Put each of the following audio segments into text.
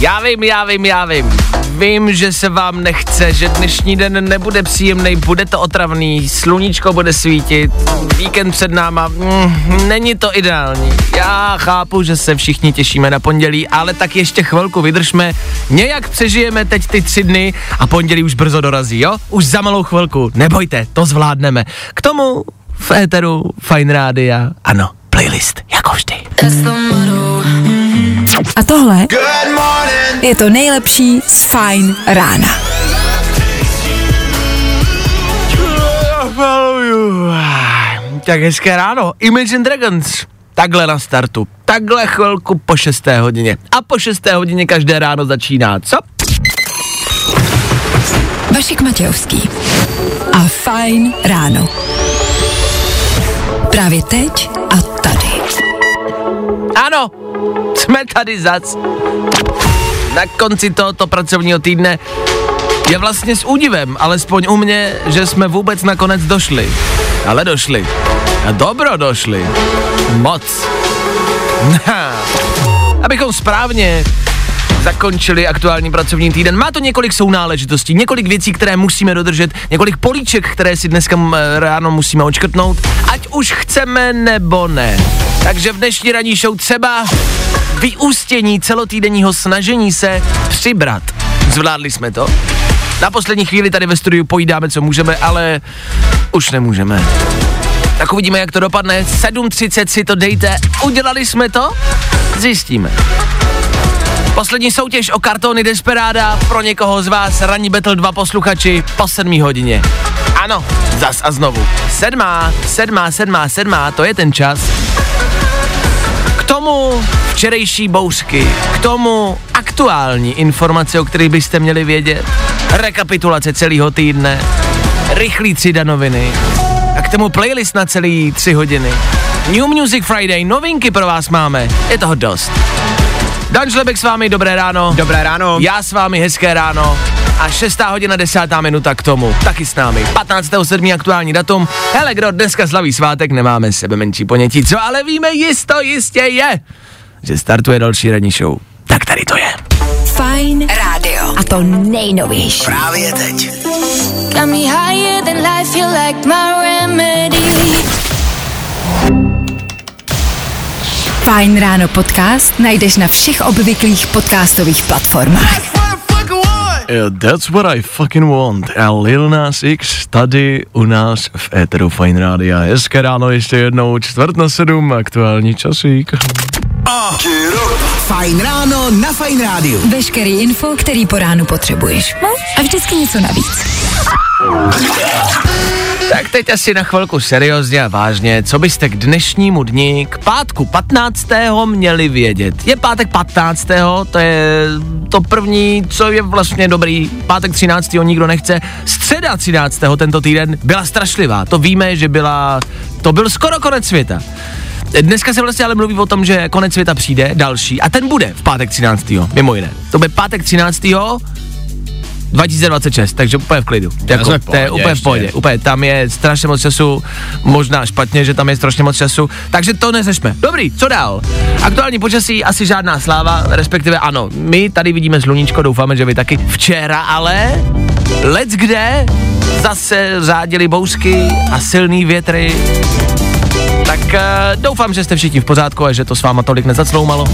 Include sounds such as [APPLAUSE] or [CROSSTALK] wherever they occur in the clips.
Já vím, já vím, já vím. Vím, že se vám nechce, že dnešní den nebude příjemný, bude to otravný, sluníčko bude svítit, víkend před náma, mm, není to ideální. Já chápu, že se všichni těšíme na pondělí, ale tak ještě chvilku vydržme, nějak přežijeme teď ty tři dny a pondělí už brzo dorazí, jo? Už za malou chvilku, nebojte, to zvládneme. K tomu v éteru Fine Rádia, ano, playlist, jako vždy. A tohle je to nejlepší z Fajn rána. Tak hezké ráno. Imagine Dragons. Takhle na startu. Takhle chvilku po 6. hodině. A po 6. hodině každé ráno začíná, co? Vašek Matějovský. A Fajn ráno. Právě teď a. Ano, jsme tady zac. Na konci tohoto pracovního týdne je vlastně s údivem, alespoň u mě, že jsme vůbec nakonec došli. Ale došli. A dobro došli. Moc. [LAUGHS] Abychom správně zakončili aktuální pracovní týden. Má to několik sounáležitostí, několik věcí, které musíme dodržet, několik políček, které si dneska ráno musíme očkrtnout, ať už chceme nebo ne. Takže v dnešní ranní show třeba vyústění celotýdenního snažení se přibrat. Zvládli jsme to. Na poslední chvíli tady ve studiu pojídáme, co můžeme, ale už nemůžeme. Tak uvidíme, jak to dopadne. 7.30 si to dejte. Udělali jsme to? Zjistíme. Poslední soutěž o kartony Desperada pro někoho z vás, ranní Battle 2 posluchači po 7 hodině. Ano, zas a znovu. Sedmá, sedmá, sedmá, sedmá, to je ten čas. K tomu včerejší bouřky, k tomu aktuální informace, o kterých byste měli vědět, rekapitulace celého týdne, rychlý tři danoviny a k tomu playlist na celý tři hodiny. New Music Friday, novinky pro vás máme, je toho dost. Dan Žlebek s vámi, dobré ráno. Dobré ráno. Já s vámi, hezké ráno. A 6. hodina 10. minuta k tomu. Taky s námi. 15.7. aktuální datum. Hele, kdo dneska slaví svátek, nemáme sebe menší ponětí. Co ale víme jisto, jistě je, že startuje další ranní show. Tak tady to je. Fajn rádio. A to nejnovější. Právě teď. Got me higher than life, you like my remedy. Fajn ráno podcast najdeš na všech obvyklých podcastových platformách. Yeah, that's what I fucking want. A Lil Nas X tady u nás v Eteru Fine Rádia. Hezké ráno ještě jednou, čtvrt na sedm, aktuální časík. Fajn ráno na Fajn rádiu. Veškerý info, který po ránu potřebuješ. No a vždycky něco navíc. Tak teď asi na chvilku seriózně a vážně, co byste k dnešnímu dni, k pátku 15. měli vědět. Je pátek 15. to je to první, co je vlastně dobrý. Pátek 13. nikdo nechce. Středa 13. tento týden byla strašlivá. To víme, že byla, to byl skoro konec světa. Dneska se vlastně ale mluví o tom, že konec světa přijde, další, a ten bude v pátek 13. mimo jiné. To bude pátek 13. 2026, takže úplně v klidu. Jako, v to je pohodě úplně v ještě. pohodě. Úplně, tam je strašně moc času, možná špatně, že tam je strašně moc času, takže to neřešme. Dobrý, co dál? Aktuální počasí asi žádná sláva, respektive ano, my tady vidíme sluníčko, doufáme, že vy taky. Včera ale, let's kde, zase řádili bouřky a silný větry, tak uh, doufám, že jste všichni v pořádku a že to s váma tolik nezacloumalo.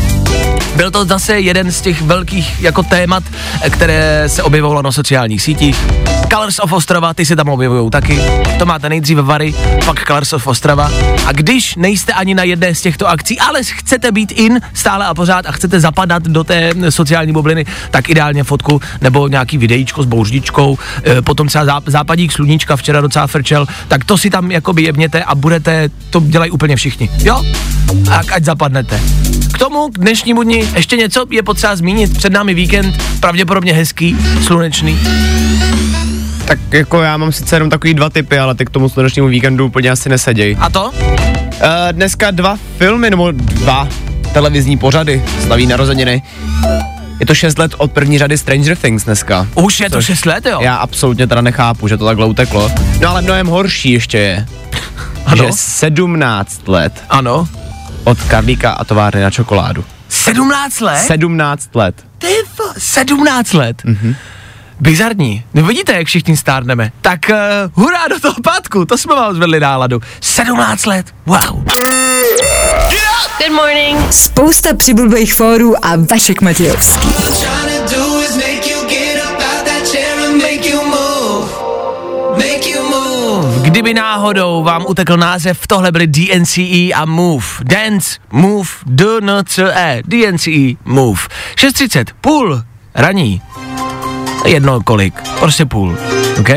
Byl to zase jeden z těch velkých jako témat, které se objevovalo na sociálních sítích. Colors of Ostrava, ty se tam objevují taky. To máte nejdříve Vary, pak Colors of Ostrava. A když nejste ani na jedné z těchto akcí, ale chcete být in stále a pořád a chcete zapadat do té sociální bubliny, tak ideálně fotku nebo nějaký videíčko s bouřdičkou, eh, potom třeba záp- západík sluníčka včera docela frčel, tak to si tam jakoby jebněte a budete, to dělají úplně všichni, jo? A ať zapadnete. K tomu k dnešnímu dni ještě něco je potřeba zmínit. Před námi víkend, pravděpodobně hezký, slunečný. Tak jako já mám sice jenom takový dva typy, ale ty k tomu slunečnímu víkendu úplně asi neseděj. A to? Uh, dneska dva filmy, nebo dva televizní pořady slaví narozeniny. Je to 6 let od první řady Stranger Things dneska. Už je to Což 6 let, jo? Já absolutně teda nechápu, že to takhle uteklo. No ale mnohem horší ještě je, Ano? že 17 let Ano. od Karlíka a továrny na čokoládu. 17 let? 17 let. Ty v- 17 let. Mhm. Bizarní. No vidíte, jak všichni stárneme. Tak uh, hurá do toho pátku, to jsme vám zvedli náladu. 17 let, wow. Good morning. Spousta přibulbých fórů a Vašek Matějovský. Kdyby náhodou vám utekl název, tohle byly DNCE a Move. Dance, Move, D, N, C, E. DNCE, Move. 6.30, půl, raní. Jedno kolik, prostě půl, OK?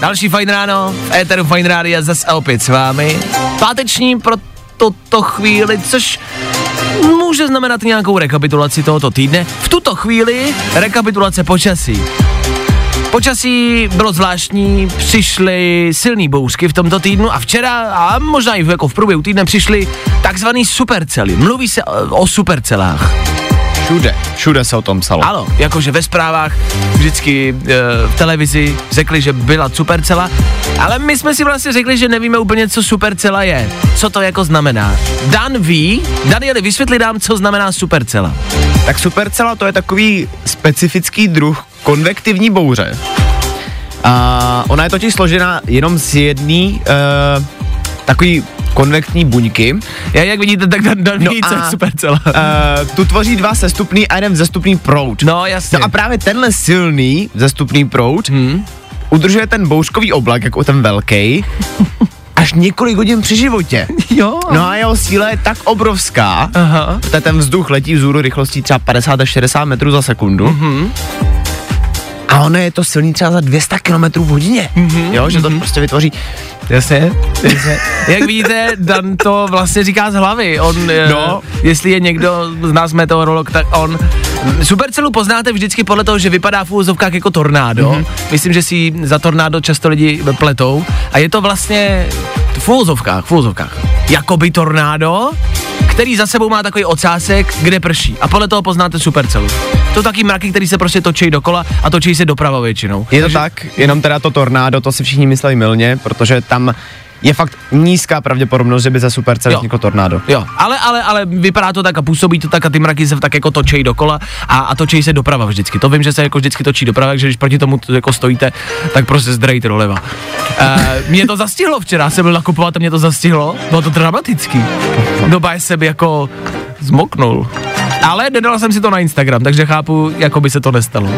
Další fajn ráno, v éteru fajn rádia zase opět s vámi. Páteční pro toto chvíli, což může znamenat nějakou rekapitulaci tohoto týdne. V tuto chvíli rekapitulace počasí. Počasí bylo zvláštní, přišly silný bouřky v tomto týdnu a včera a možná i jako v průběhu týdne přišly takzvaný supercely. Mluví se o supercelách. Všude, všude se o tom psalo. Ano, jakože ve zprávách vždycky e, v televizi řekli, že byla supercela, ale my jsme si vlastně řekli, že nevíme úplně, co supercela je. Co to jako znamená. Dan ví, Danieli, vysvětli nám, co znamená supercela. Tak supercela to je takový specifický druh konvektivní bouře. A ona je totiž složena jenom z jedné uh, takový konvektní buňky. Já, jak vidíte, tak Dan, Dan No ví, co je a- supercela. Uh, tu tvoří dva sestupný a jeden vzestupný proud. No, jasně. No a právě tenhle silný vzestupný proud Hmm. udržuje ten bouřkový oblak, jako ten velký, [LAUGHS] až několik hodin při životě. Jo. No a jeho síla je tak obrovská, Aha. protože ten vzduch letí vzhůru rychlostí třeba 50 až 60 metrů za sekundu. Mhm. A ono je to silný třeba za 200 km v hodině. Mhm. Jo, že to prostě vytvoří. Jasně, jasně. [LAUGHS] Jak vidíte, Dan to vlastně říká z hlavy. On, no. No. jestli je někdo z nás meteorolog, tak on. Supercelu poznáte vždycky podle toho, že vypadá v úvozovkách jako tornádo. Mm-hmm. Myslím, že si za tornádo často lidi pletou. A je to vlastně v úvozovkách, v úvozovkách. Jakoby tornádo, který za sebou má takový ocásek, kde prší. A podle toho poznáte supercelu. To taky mraky, který se prostě točí dokola a točí se doprava většinou. Je to tak, jenom teda to tornádo, to si všichni mysleli milně, protože tam je fakt nízká pravděpodobnost, že by ze supercely vzniklo tornádo. Jo, ale, ale, ale vypadá to tak a působí to tak a ty mraky se tak jako točí dokola a, a točí se doprava vždycky. To vím, že se jako vždycky točí doprava, takže když proti tomu jako stojíte, tak prostě zdrejte doleva. Uh, mě to zastihlo včera, jsem byl nakupovat a mě to zastihlo, bylo to dramatický. Doba se by jako zmoknul. Ale nedal jsem si to na Instagram, takže chápu, jako by se to nestalo.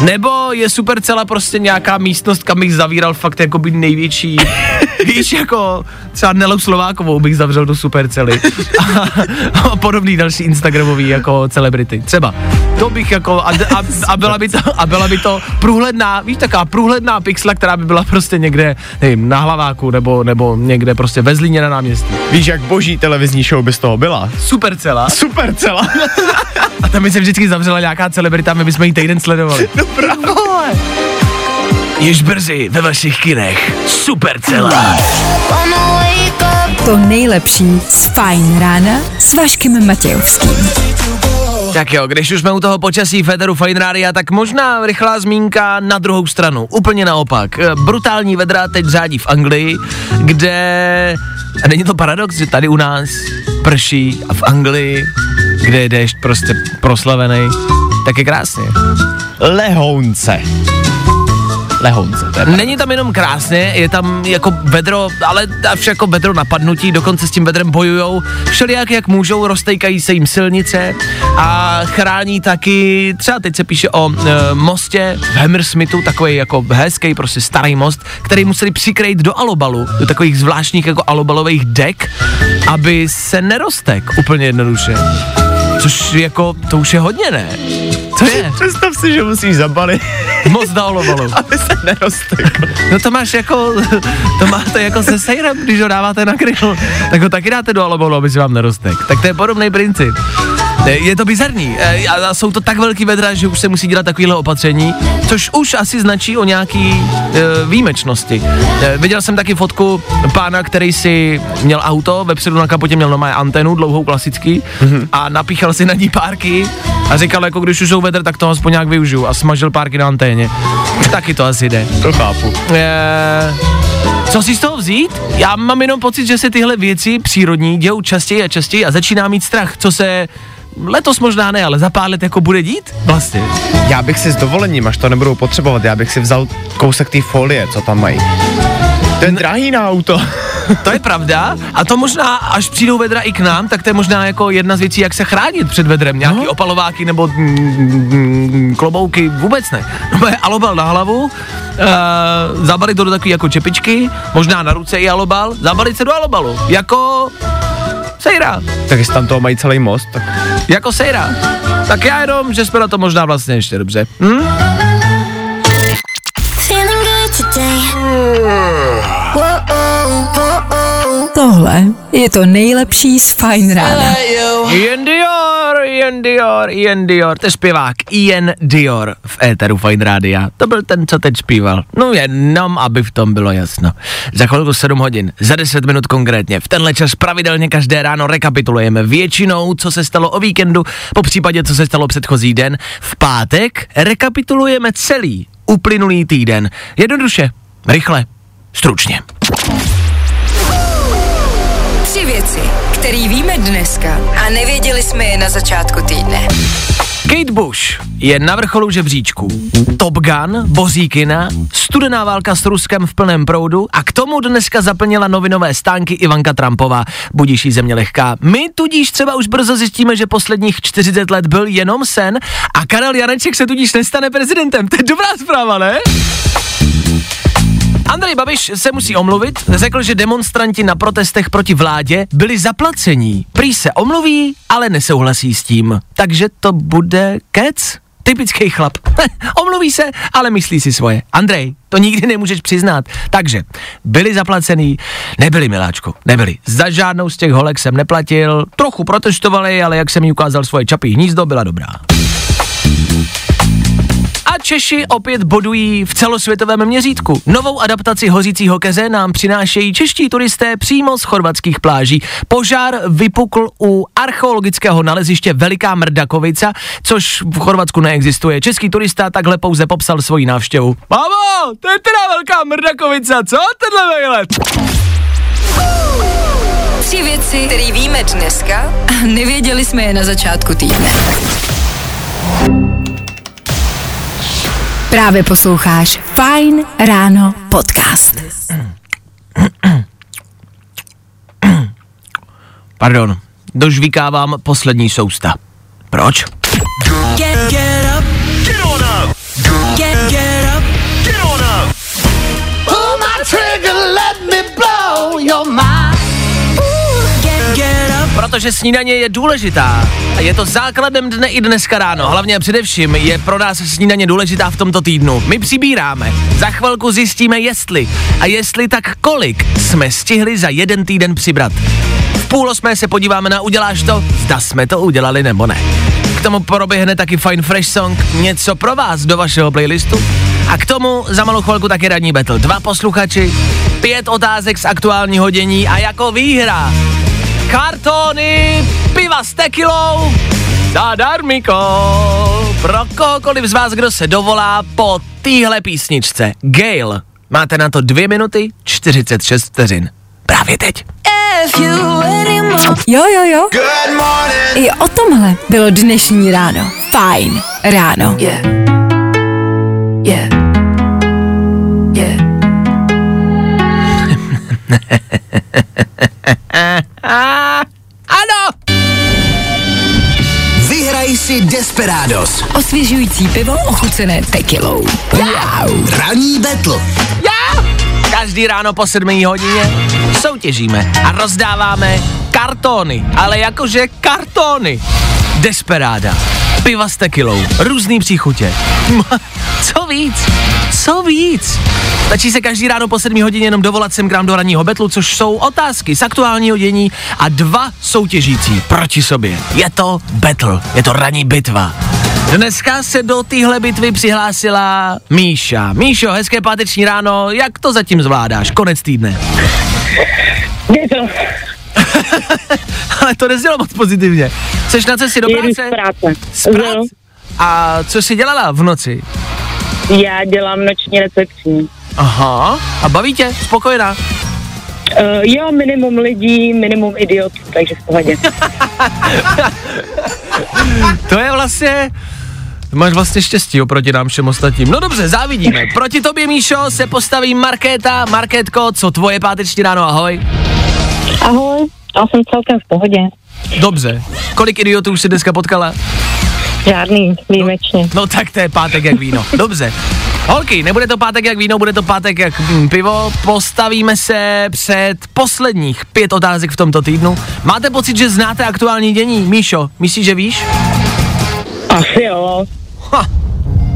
Nebo je super celá prostě nějaká místnost, kam bych zavíral fakt jako by největší, víš, jako třeba Nelu Slovákovou bych zavřel do supercely. A, a podobný další Instagramový jako celebrity. Třeba. To bych jako, a, a, a, byla by to, a byla by to průhledná, víš, taková průhledná pixla, která by byla prostě někde, nevím, na hlaváku, nebo, nebo někde prostě ve Zlíně na náměstí. Víš, jak boží televizní show by z toho byla? Supercela. Supercela. A tam by se vždycky zavřela nějaká celebrita, my bychom ji týden sledovali. No právě. Již brzy ve vašich kinech. Supercela. To nejlepší z Fajn rána s Vaškem Matějovským. Tak jo, když už jsme u toho počasí Federu Fine Rádia, tak možná rychlá zmínka na druhou stranu. Úplně naopak. Eh, Brutální vedra teď řádí v Anglii, kde... A není to paradox, že tady u nás prší a v Anglii, kde je déšť prostě proslavený, tak je krásně. Lehounce. Lehounce, Není tam jenom krásně, je tam jako vedro, ale až jako vedro napadnutí, dokonce s tím vedrem bojujou, všelijak jak můžou, roztejkají se jim silnice a chrání taky, třeba teď se píše o e, mostě v Hammersmithu, takový jako hezký, prostě starý most, který museli přikrejt do alobalu, do takových zvláštních jako alobalových dek, aby se nerostek úplně jednoduše. Což jako, to už je hodně, ne? To je [LAUGHS] Představ si, že musíš zabalit, most na alobalu. aby se neroztekl. No to máš jako, [LAUGHS] to máte jako se sejrem, když ho dáváte na grill, tak ho taky dáte do alobolu, aby se vám nerostek. Tak to je podobný princip. Eh, Je to bizarní. Eh, A jsou to tak velký vedra, že už se musí dělat takovéhle opatření, což už asi značí o nějaký e, výjimečnosti. Viděl jsem taky fotku pána, který si měl auto, vepředu na kapotě měl normálně antenu, dlouhou klasický, mm-hmm. a napíchal si na ní párky a říkal, jako když už jsou vedr, tak to aspoň nějak využiju a smažil párky na anténě. Taky to asi jde. To chápu. E, co si z toho vzít? Já mám jenom pocit, že se tyhle věci přírodní dějou častěji a častěji a začíná mít strach, co se letos možná ne, ale za pár let jako bude dít? Vlastně. Já bych si s dovolením, až to nebudou potřebovat, já bych si vzal kousek té folie, co tam mají. Je drahý na auto. To je pravda a to možná, až přijdou vedra i k nám, tak to je možná jako jedna z věcí, jak se chránit před vedrem. Nějaký no. opalováky nebo mm, mm, klobouky, vůbec ne. [LAUGHS] No je alobal na hlavu, uh, zabalit to do takové jako čepičky, možná na ruce i alobal, zabalit se do alobalu, jako sejra, tak jestli tam toho mají celý most, tak jako sejra. Tak já jenom, že jsme na to možná vlastně ještě dobře. Hm? Tohle je to nejlepší z Fine Rána. Ian Dior, Ian Dior, Ian Dior, to je zpěvák Ian Dior v éteru Fine Rádia. To byl ten, co teď zpíval. No jenom, aby v tom bylo jasno. Za chvilku 7 hodin, za 10 minut konkrétně. V tenhle čas pravidelně každé ráno rekapitulujeme většinou, co se stalo o víkendu, po případě, co se stalo předchozí den. V pátek rekapitulujeme celý uplynulý týden. Jednoduše, rychle, stručně. Věci, které víme dneska a nevěděli jsme je na začátku týdne. Kate Bush je na vrcholu žebříčku. Top Gun, Boříkina, studená válka s Ruskem v plném proudu a k tomu dneska zaplnila novinové stánky Ivanka Trumpová. Budíš jí země lehká. My tudíž třeba už brzo zjistíme, že posledních 40 let byl jenom sen a Karel Janeček se tudíž nestane prezidentem. To je dobrá zpráva, ne? Andrej Babiš se musí omluvit, řekl, že demonstranti na protestech proti vládě byli zaplacení. Prý se omluví, ale nesouhlasí s tím. Takže to bude kec? Typický chlap. Omluví se, ale myslí si svoje. Andrej, to nikdy nemůžeš přiznat. Takže, byli zaplacený, nebyli miláčku, nebyli. Za žádnou z těch holek jsem neplatil, trochu protestovali, ale jak jsem jí ukázal svoje čapí hnízdo, byla dobrá. Češi opět bodují v celosvětovém měřítku. Novou adaptaci hořícího keře nám přinášejí čeští turisté přímo z chorvatských pláží. Požár vypukl u archeologického naleziště Veliká Mrdakovica, což v Chorvatsku neexistuje. Český turista takhle pouze popsal svoji návštěvu. Mamo, to je teda Velká Mrdakovica, co tenhle vejlet? Tři věci, které víme dneska a nevěděli jsme je na začátku týdne. Právě posloucháš Fine Ráno podcast. Pardon, dožvíkávám poslední sousta. Proč? Get, get up. Get on up. Get, get up. Get on up. Pull my trigger, let me blow your mind. Protože snídaně je důležitá a je to základem dne i dneska ráno. Hlavně a především je pro nás snídaně důležitá v tomto týdnu. My přibíráme. Za chvilku zjistíme jestli a jestli tak kolik jsme stihli za jeden týden přibrat. V půl osmé se podíváme na uděláš to, zda jsme to udělali nebo ne. K tomu proběhne taky Fine Fresh Song, něco pro vás do vašeho playlistu. A k tomu za malou chvilku taky radní battle. Dva posluchači, pět otázek z aktuálního dění a jako výhra kartony piva s tekilou zadarmiko pro kohokoliv z vás, kdo se dovolá po téhle písničce. Gail, máte na to dvě minuty 46 vteřin. Právě teď. If you anymore. Jo, jo, jo. Good morning. I o tomhle bylo dnešní ráno. Fajn ráno. Yeah. Yeah. Yeah. [LAUGHS] [LAUGHS] Ano! Vyhraj si Desperados. Osvěžující pivo ochucené tekilou. Wow. Ranní battle. Já! Každý ráno po 7 hodině soutěžíme a rozdáváme kartony, ale jakože kartony. Desperáda. Piva s tekilou, různý příchutě. Co víc? Co víc? Stačí se každý ráno po 7 hodině jenom dovolat sem k nám do ranního betlu, což jsou otázky z aktuálního dění a dva soutěžící proti sobě. Je to battle, je to ranní bitva. Dneska se do téhle bitvy přihlásila Míša. Míšo, hezké páteční ráno, jak to zatím zvládáš? Konec týdne. Je to, [LAUGHS] Ale to neznělo moc pozitivně. Jsi na cestě do jedu z práce? práce. Z práce? A co jsi dělala v noci? No, já dělám noční recepční. Aha, a baví tě? Spokojená? Uh, jo, minimum lidí, minimum idiotů, takže v pohodě. [LAUGHS] To je vlastně... Máš vlastně štěstí oproti nám všem ostatním. No dobře, závidíme. Proti tobě, Míšo, se postaví Markéta. Markétko, co tvoje páteční ráno, ahoj. Ahoj, já jsem celkem v pohodě. Dobře. Kolik idiotů už si dneska potkala? Žádný, výjimečně. No tak to je pátek jak víno. Dobře. Holky, nebude to pátek jak víno, bude to pátek jak hm, pivo. Postavíme se před posledních pět otázek v tomto týdnu. Máte pocit, že znáte aktuální dění? Míšo, myslíš, že víš? Asi jo. Ha,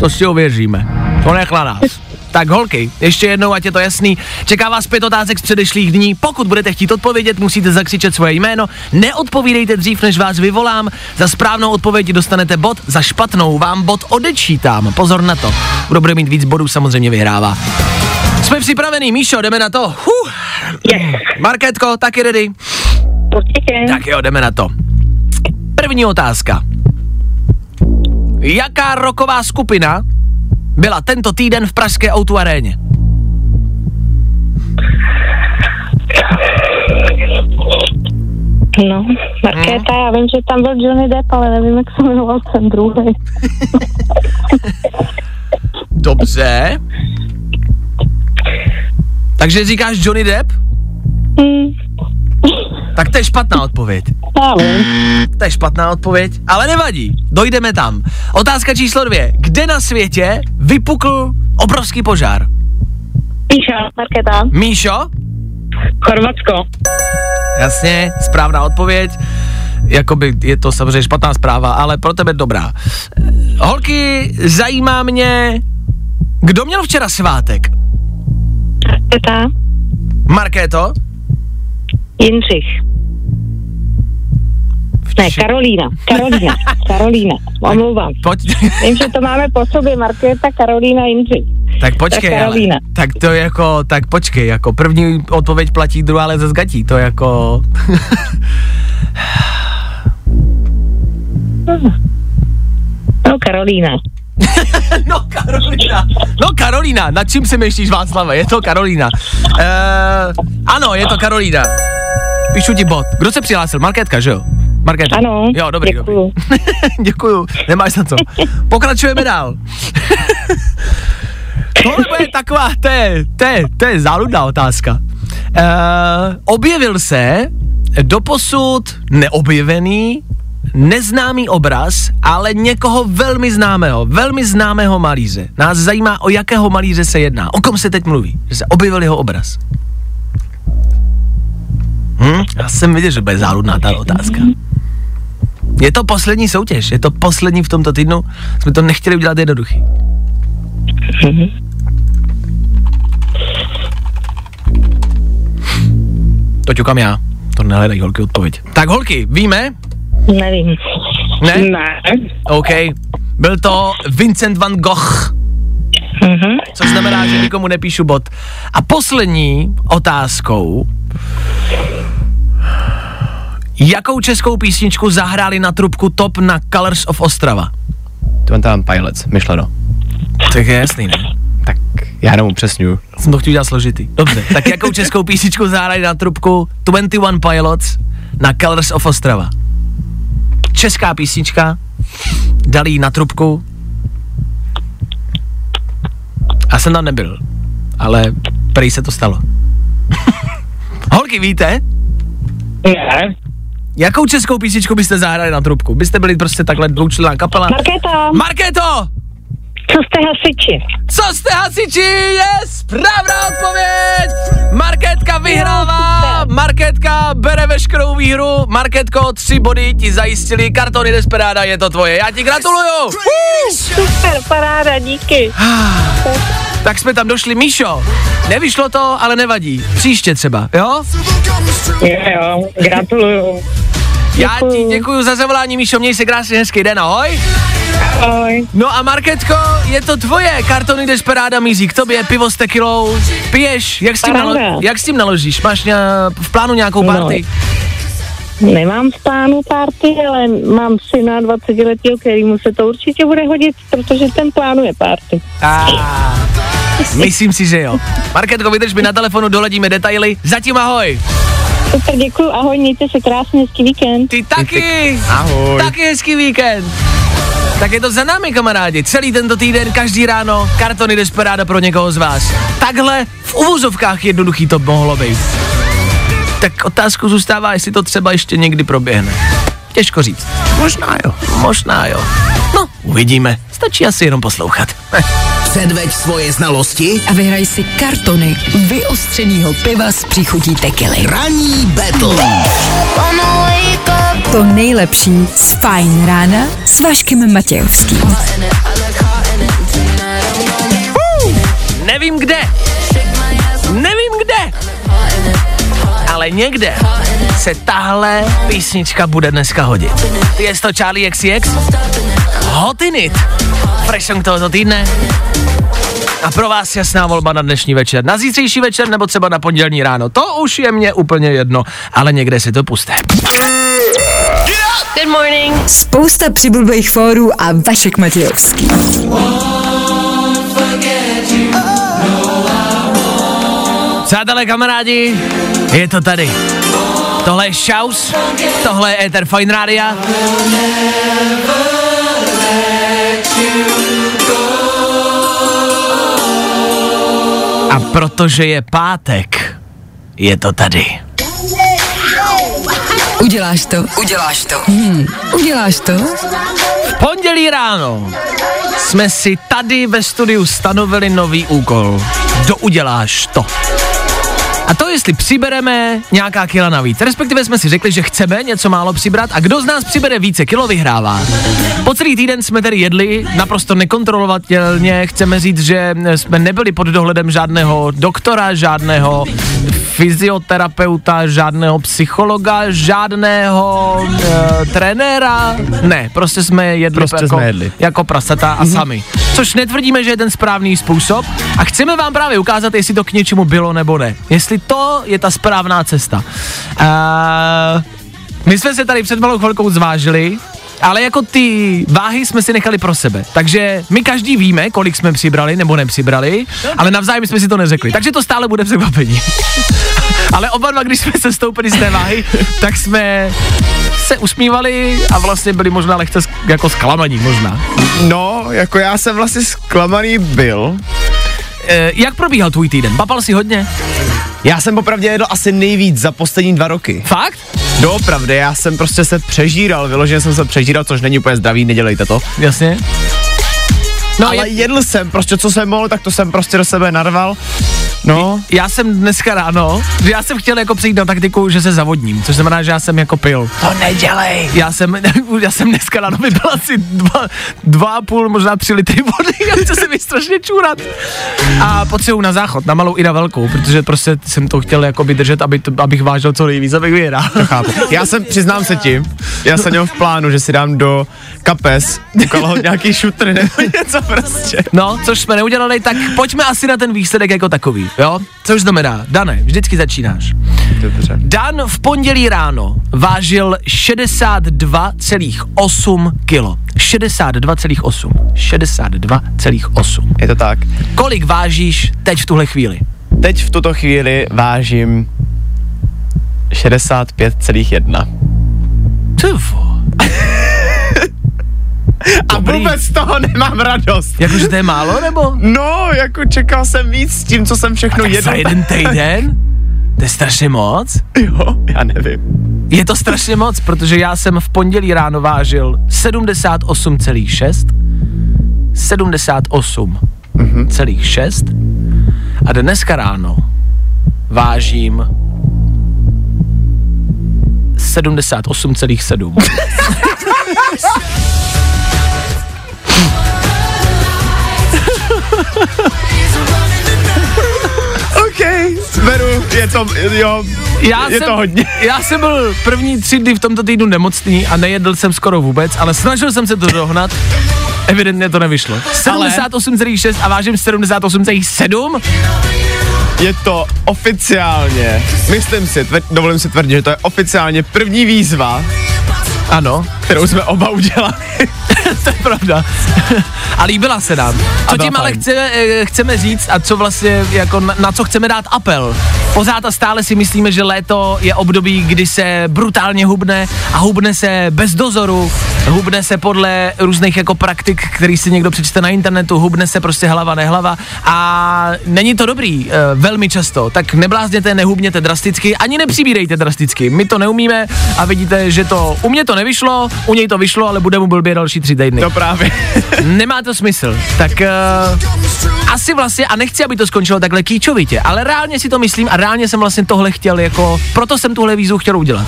to si ověříme. To nech na nás. Tak holky, ještě jednou, ať je to jasný, čeká vás pět otázek z předešlých dní. Pokud budete chtít odpovědět, musíte zakřičet svoje jméno. Neodpovídejte dřív, než vás vyvolám. Za správnou odpověď dostanete bod, za špatnou vám bod odečítám. Pozor na to. Kdo bude mít víc bodů, samozřejmě vyhrává. Jsme připravení, Míšo, jdeme na to. Huh. Yes. Markétko, taky ready? Určitě. Tak jo, jdeme na to. První otázka. Jaká roková skupina byla tento týden v pražské Outu aréně? No, Markéta, já vím, že tam byl Johnny Depp, ale nevím, jak se jmenoval ten druhý. [LAUGHS] Dobře. Takže říkáš Johnny Depp? Hmm, Tak to je špatná odpověď. Já vím. To je špatná odpověď, ale nevadí. Dojdeme tam. Otázka číslo dvě. Kde na světě vypukl obrovský požár? Píša, Markéta. Míšo? Chorvatsko. Jasně, správná odpověď. Jakoby je to samozřejmě špatná zpráva, ale pro tebe dobrá. Eh, Holky, zajímá mě, kdo měl včera svátek? Markéta. Markéto? Jindřich. Ne, Karolína. Karolína. [LAUGHS] Karolína. Omlouvám. Pojď, Vím, že to máme po sobě. Markéta, Karolína, Jindřich. tak počkej, Tak ale, tak to jako, tak počkej, jako první odpověď platí, druhá ale ze zgatí, to jako... [LAUGHS] No, Karolína. [LAUGHS] No Karolína, no Karolína, nad čím se myšlíš Václave, je to Karolína. Uh, ano, je to Karolína. Píšu ti bod. Kdo se přihlásil? Markétka, že jo? Markétka. Ano, Jo, dobrý, děkuju. dobrý. Děkuju, [LAUGHS] nemáš za co. Pokračujeme dál. [LAUGHS] Tohle bude taková, to je, to je, to je záludná otázka. Uh, objevil se doposud neobjevený, neznámý obraz, ale někoho velmi známého, velmi známého malíře. Nás zajímá, o jakého malíře se jedná. O kom se teď mluví? Že se objevil jeho obraz. Hm? Já jsem viděl, že bude záludná ta otázka. Je to poslední soutěž, je to poslední v tomto týdnu. Jsme to nechtěli udělat jednoduchý. To ťukám já. To nehledají holky odpověď. Tak holky, víme? Nevím. Ne? Ne. OK. Byl to Vincent van Gogh, Mhm. což znamená, že nikomu nepíšu bod. A poslední otázkou. Jakou českou písničku zahráli na trubku top na Colors of Ostrava? Twenty Pilots, myšleno. Tak je jasný, ne? Tak já jenom upřesňuju. Jsem to chtěl dělat složitý. Dobře, tak jakou českou písničku zahrali na trubku 21 Pilots na Colors of Ostrava? Česká písnička, dali ji na trubku. Já jsem tam nebyl, ale prý se to stalo. [LAUGHS] Holky, víte? Ne. Jakou českou písničku byste zahrali na trubku? Byste byli prostě takhle dloučlená kapela? Markéta. Markéto! Co jste hasiči? Co jste hasiči? Je správná odpověď! Marketka vyhrává! Marketka bere veškerou výhru. Marketko, tři body ti zajistili. Kartony Desperada, je to tvoje. Já ti gratuluju! Super, paráda, díky. [SIGHS] Tak jsme tam došli. Míšo, nevyšlo to, ale nevadí. Příště třeba, jo? Jo, jo, gratuluju. Já ti děkuji za zavolání, Míšo, měj se krásně hezký den, ahoj. Ahoj. No a Marketko, je to tvoje, kartony Desperada mizí k tobě, pivo s tekilou, piješ, jak s tím, Paráda. nalo- jak s tím naložíš, máš ně, v plánu nějakou No. party? Nemám v plánu party, ale mám syna 20 letého, kterýmu se to určitě bude hodit, protože ten plánuje party. Ah, myslím si, že jo. Marketko, vydrž mi na telefonu, doladíme detaily, zatím ahoj. Super, děkuji, ahoj, mějte se krásně, hezký víkend. Ty taky, Ahoj. taky hezký víkend. Tak je to za námi, kamarádi. Celý tento týden, každý ráno, kartony Desperada pro někoho z vás. Takhle v uvozovkách jednoduchý to mohlo být. Tak otázku zůstává, jestli to třeba ještě někdy proběhne. Těžko říct. Možná jo. Možná jo. No, uvidíme. Stačí asi jenom poslouchat. [LAUGHS] Předveď svoje znalosti. A vyhraj si kartony vyostřenýho piva s příchutí tekily. Ranní battle. To nejlepší z Fajn rána s Vaškem Matějovským. Nevím kde. Nevím kde. Ale někde se tahle písnička bude dneska hodit. Je to Charlie XCX? Hot in it. Fresh song tohoto týdne. A pro vás jasná volba na dnešní večer. Na zítřejší večer nebo třeba na pondělní ráno. To už je mě úplně jedno, ale někde si to puste. Good morning. Spousta přibulbých fórů a Vašek Matějovský. Přátelé, kamarádi, je to tady. Tohle je Šaus, tohle je Ether Fine Rádia. A protože je pátek, je to tady. Uděláš to? Uděláš to. Hmm. Uděláš to? Pondělí ráno jsme si tady ve studiu stanovili nový úkol. Douděláš to. A to, jestli přibereme nějaká kila navíc. Respektive jsme si řekli, že chceme něco málo přibrat a kdo z nás přibere více kilo, vyhrává. Po celý týden jsme tedy jedli naprosto nekontrolovatelně. Chceme říct, že jsme nebyli pod dohledem žádného doktora, žádného fyzioterapeuta, žádného psychologa, žádného e, trenéra. Ne, prostě jsme jedli, Prostě jako, jsme jedli. jako prasata a sami. Což netvrdíme, že je ten správný způsob a chceme vám právě ukázat, jestli to k něčemu bylo nebo ne. Jestli to je ta správná cesta. Uh, my jsme se tady před malou chvilkou zvážili, ale jako ty váhy jsme si nechali pro sebe. Takže my každý víme, kolik jsme přibrali nebo nepřibrali, ale navzájem jsme si to neřekli. Takže to stále bude překvapení. [LAUGHS] ale oba dva, když jsme se stoupili z té váhy, tak jsme se usmívali a vlastně byli možná lehce jako zklamaní možná. No, jako já jsem vlastně zklamaný byl. E, jak probíhal tvůj týden? Papal si hodně? Já jsem popravdě jedl asi nejvíc za poslední dva roky. Fakt? Doopravdy, já jsem prostě se přežíral, vyloženě jsem se přežíral, což není úplně zdravý, nedělejte to. Jasně. No, Ale je, jedl jsem, prostě co jsem mohl, tak to jsem prostě do sebe narval. No, já jsem dneska ráno, já jsem chtěl jako přijít na taktiku, že se zavodním, což znamená, že já jsem jako pil. To nedělej. Já jsem, [LAUGHS] já jsem dneska ráno vypil asi dva, dva a půl, možná tři litry vody, [LAUGHS] já chci se mi strašně čůrat. A potřebuji na záchod, na malou i na velkou, protože prostě jsem to chtěl jako držet, aby to, abych vážil co nejvíc, abych vyhrál. chápu. Já jsem, přiznám se ti, já jsem měl v plánu, že si dám do kapes do kalhot nějaký šutr nebo [LAUGHS] něco prostě. No, což jsme neudělali, tak pojďme asi na ten výsledek jako takový, jo? Což znamená, Dane, vždycky začínáš. Dobře. Dan v pondělí ráno vážil 62,8 kilo. 62,8. 62,8. Je to tak. Kolik vážíš teď v tuhle chvíli? Teď v tuto chvíli vážím 65,1. Tyvo. A Dobrý. vůbec z toho nemám radost. Jakože to je málo, nebo? No, jako čekal jsem víc s tím, co jsem všechno jedl. za jeden týden? To je strašně moc. Jo, já nevím. Je to strašně moc, protože já jsem v pondělí ráno vážil 78,6 78 celých 6 a dneska ráno vážím 78,7. [LAUGHS] [LAUGHS] OK, beru, je to, jo, Já je jsem, to hodně. Já jsem byl první tři dny v tomto týdnu nemocný a nejedl jsem skoro vůbec, ale snažil jsem se to dohnat. Evidentně to nevyšlo. 78,6 a vážím 78,7? Je to oficiálně, myslím si, tvr, dovolím si tvrdit, že to je oficiálně první výzva, Ano, kterou jsme oba udělali. [LAUGHS] to je pravda. [LAUGHS] a líbila se nám. Co tím ale chceme, eh, chceme říct a co vlastně, jako na, na co chceme dát apel. Pořád a stále si myslíme, že léto je období, kdy se brutálně hubne a hubne se bez dozoru, hubne se podle různých jako praktik, který si někdo přečte na internetu, hubne se prostě hlava nehlava a není to dobrý eh, velmi často, tak neblázněte, nehubněte drasticky, ani nepřibírejte drasticky. My to neumíme a vidíte, že to u mě to nevyšlo, u něj to vyšlo, ale bude mu blbě další tři týdny. No právě. [LAUGHS] Nemá to smysl. Tak uh, asi vlastně, a nechci, aby to skončilo takhle kýčovitě, ale reálně si to myslím a reálně jsem vlastně tohle chtěl jako, proto jsem tuhle výzvu chtěl udělat.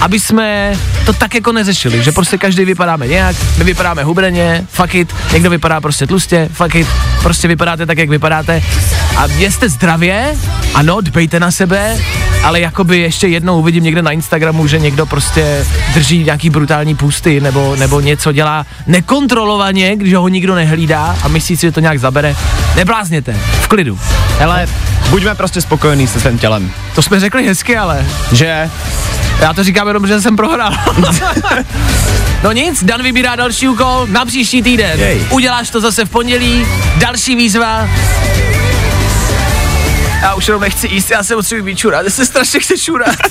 Aby jsme to tak jako neřešili, že prostě každý vypadáme nějak, my vypadáme hubreně, fuck it, někdo vypadá prostě tlustě, fuck it, prostě vypadáte tak, jak vypadáte. A jste zdravě, ano, dbejte na sebe, ale jakoby ještě jednou uvidím někde na Instagramu, že někdo prostě drží nějaký brutální pusty nebo, nebo něco dělá nekontrolovaně, když ho nikdo nehlídá a myslí si, že to nějak zabere. Neblázněte, v klidu. Hele, buďme prostě spokojení se svým tělem. To jsme řekli hezky, ale Že? Já to říkám jenom, že jsem prohrál. [LAUGHS] no nic, Dan vybírá další úkol na příští týden. Jej. Uděláš to zase v pondělí, další výzva. Já už jenom nechci jíst, já se potřebuji vyčurat, já se strašně chci čurat. [LAUGHS]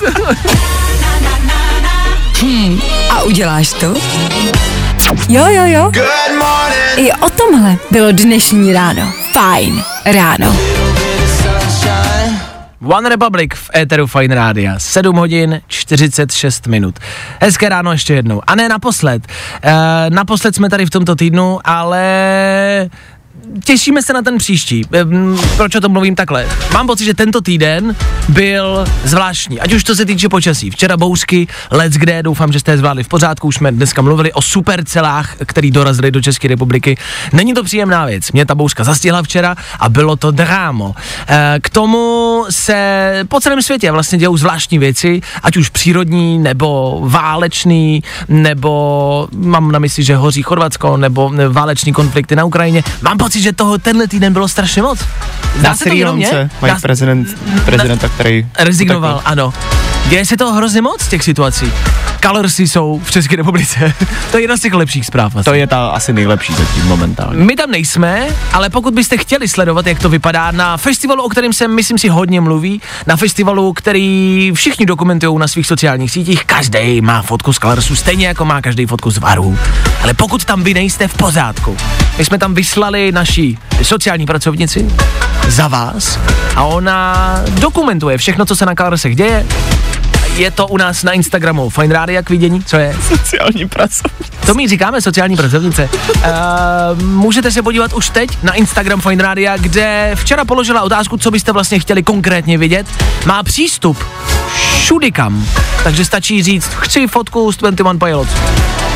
A uděláš to? Jo, jo, jo. I o tomhle bylo dnešní ráno. Fajn ráno. One Republic v éteru Fine Rádia. 7 hodin 46 minut. Hezké ráno ještě jednou. A ne naposled. E, naposled jsme tady v tomto týdnu, ale těšíme se na ten příští. Proč o tom mluvím takhle? Mám pocit, že tento týden byl zvláštní, ať už to se týče počasí. Včera bouřky, let's kde, doufám, že jste je zvládli v pořádku, už jsme dneska mluvili o supercelách, který dorazili do České republiky. Není to příjemná věc, mě ta bouřka zastihla včera a bylo to drámo. E, K tomu se po celém světě vlastně dějou zvláštní věci, ať už přírodní, nebo válečný, nebo mám na mysli, že hoří Chorvatsko, nebo váleční konflikty na Ukrajině. Mám že toho tenhle týden bylo strašně moc. Zdá Na se Sri? Lance mají prezident, prezidenta, který... Rezignoval, ano. Děje se to hrozně moc těch situací. Colorsy jsou v České republice. [LAUGHS] to je jedna z těch lepších zpráv. Vlastně. To je ta asi nejlepší zatím momentálně. My tam nejsme, ale pokud byste chtěli sledovat, jak to vypadá na festivalu, o kterém se, myslím si, hodně mluví, na festivalu, který všichni dokumentují na svých sociálních sítích, každý má fotku z Colorsu, stejně jako má každý fotku z Varu. Ale pokud tam vy nejste v pořádku, my jsme tam vyslali naší sociální pracovnici za vás a ona dokumentuje všechno, co se na Colorsech děje. Je to u nás na Instagramu Fine Radio k vidění, co je? Sociální pracovník. To my říkáme sociální pracovnice. Uh, můžete se podívat už teď na Instagram Fine Radio, kde včera položila otázku, co byste vlastně chtěli konkrétně vidět. Má přístup všudy kam, takže stačí říct, chci fotku z 21 Pilots.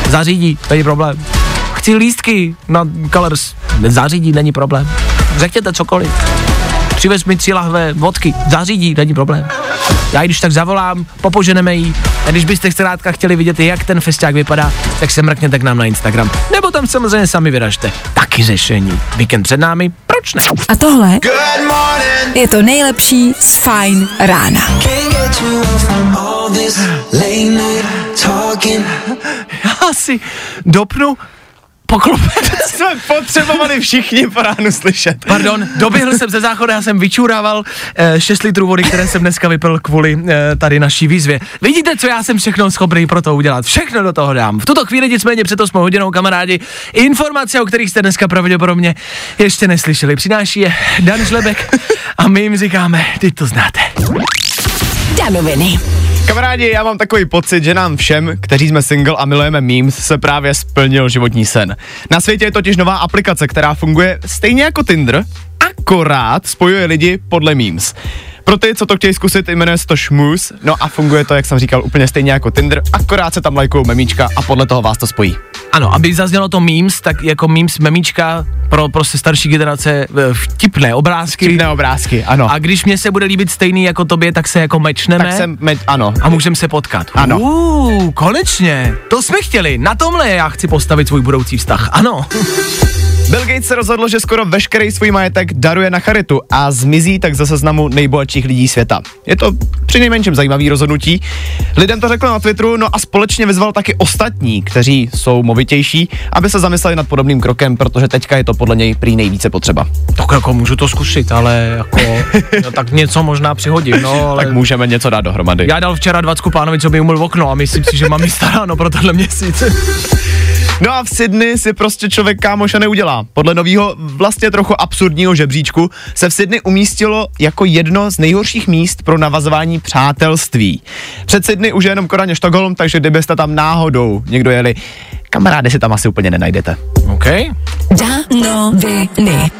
Zařídí, není problém. Chci lístky na Colors. Zařídí, není problém. Řekněte cokoliv. Přivez mi tři lahve vodky, zařídí, není problém. Já když tak zavolám, popoženeme jí. A když byste zkrátka chtěli vidět, jak ten festiák vypadá, tak se mrkněte k nám na Instagram. Nebo tam samozřejmě sami vyražte. Taky řešení. Víkend před námi, proč ne? A tohle je to nejlepší z Fajn rána. [LAUGHS] Já si dopnu poklopec. [LAUGHS] Jsme potřebovali všichni po ránu slyšet. Pardon, doběhl jsem ze záchoda, já jsem vyčurával eh, 6 litrů vody, které jsem dneska vypil kvůli eh, tady naší výzvě. Vidíte, co já jsem všechno schopný pro to udělat. Všechno do toho dám. V tuto chvíli nicméně před 8 hodinou, kamarádi, informace, o kterých jste dneska pravděpodobně ještě neslyšeli. Přináší je Dan Žlebek a my jim říkáme, teď to znáte. Danoviny. Kamarádi, já mám takový pocit, že nám všem, kteří jsme single a milujeme memes, se právě splnil životní sen. Na světě je totiž nová aplikace, která funguje stejně jako Tinder, akorát spojuje lidi podle memes. Pro ty, co to chtějí zkusit, jmenuje se to Schmooze, no a funguje to, jak jsem říkal, úplně stejně jako Tinder, akorát se tam lajkují memíčka a podle toho vás to spojí. Ano, aby zaznělo to memes, tak jako memes memíčka pro prostě starší generace eh, vtipné obrázky. Vtipné obrázky, ano. A když mě se bude líbit stejný jako tobě, tak se jako mečneme. tak jsem, me, ano. A můžeme se potkat. Ano. Uuu, konečně. To jsme chtěli. Na tomhle já chci postavit svůj budoucí vztah. Ano. [LAUGHS] Bill Gates se rozhodl, že skoro veškerý svůj majetek daruje na charitu a zmizí tak ze seznamu nejbohatších lidí světa. Je to při nejmenším zajímavý rozhodnutí. Lidem to řekl na Twitteru, no a společně vyzval taky ostatní, kteří jsou movitější, aby se zamysleli nad podobným krokem, protože teďka je to podle něj prý nejvíce potřeba. Tak jako můžu to zkusit, ale jako, no, tak něco možná přihodím, no, [LAUGHS] ale... Tak můžeme něco dát dohromady. Já dal včera 20 pánovi, co by umyl okno a myslím si, že mám staráno pro tenhle měsíc. No a v Sydney si prostě člověk kámoša neudělá. Podle nového vlastně trochu absurdního žebříčku se v Sydney umístilo jako jedno z nejhorších míst pro navazování přátelství. Před Sydney už je jenom Koraně Štokholm, takže kdybyste tam náhodou někdo jeli, kamarády si tam asi úplně nenajdete. OK. Danoviny.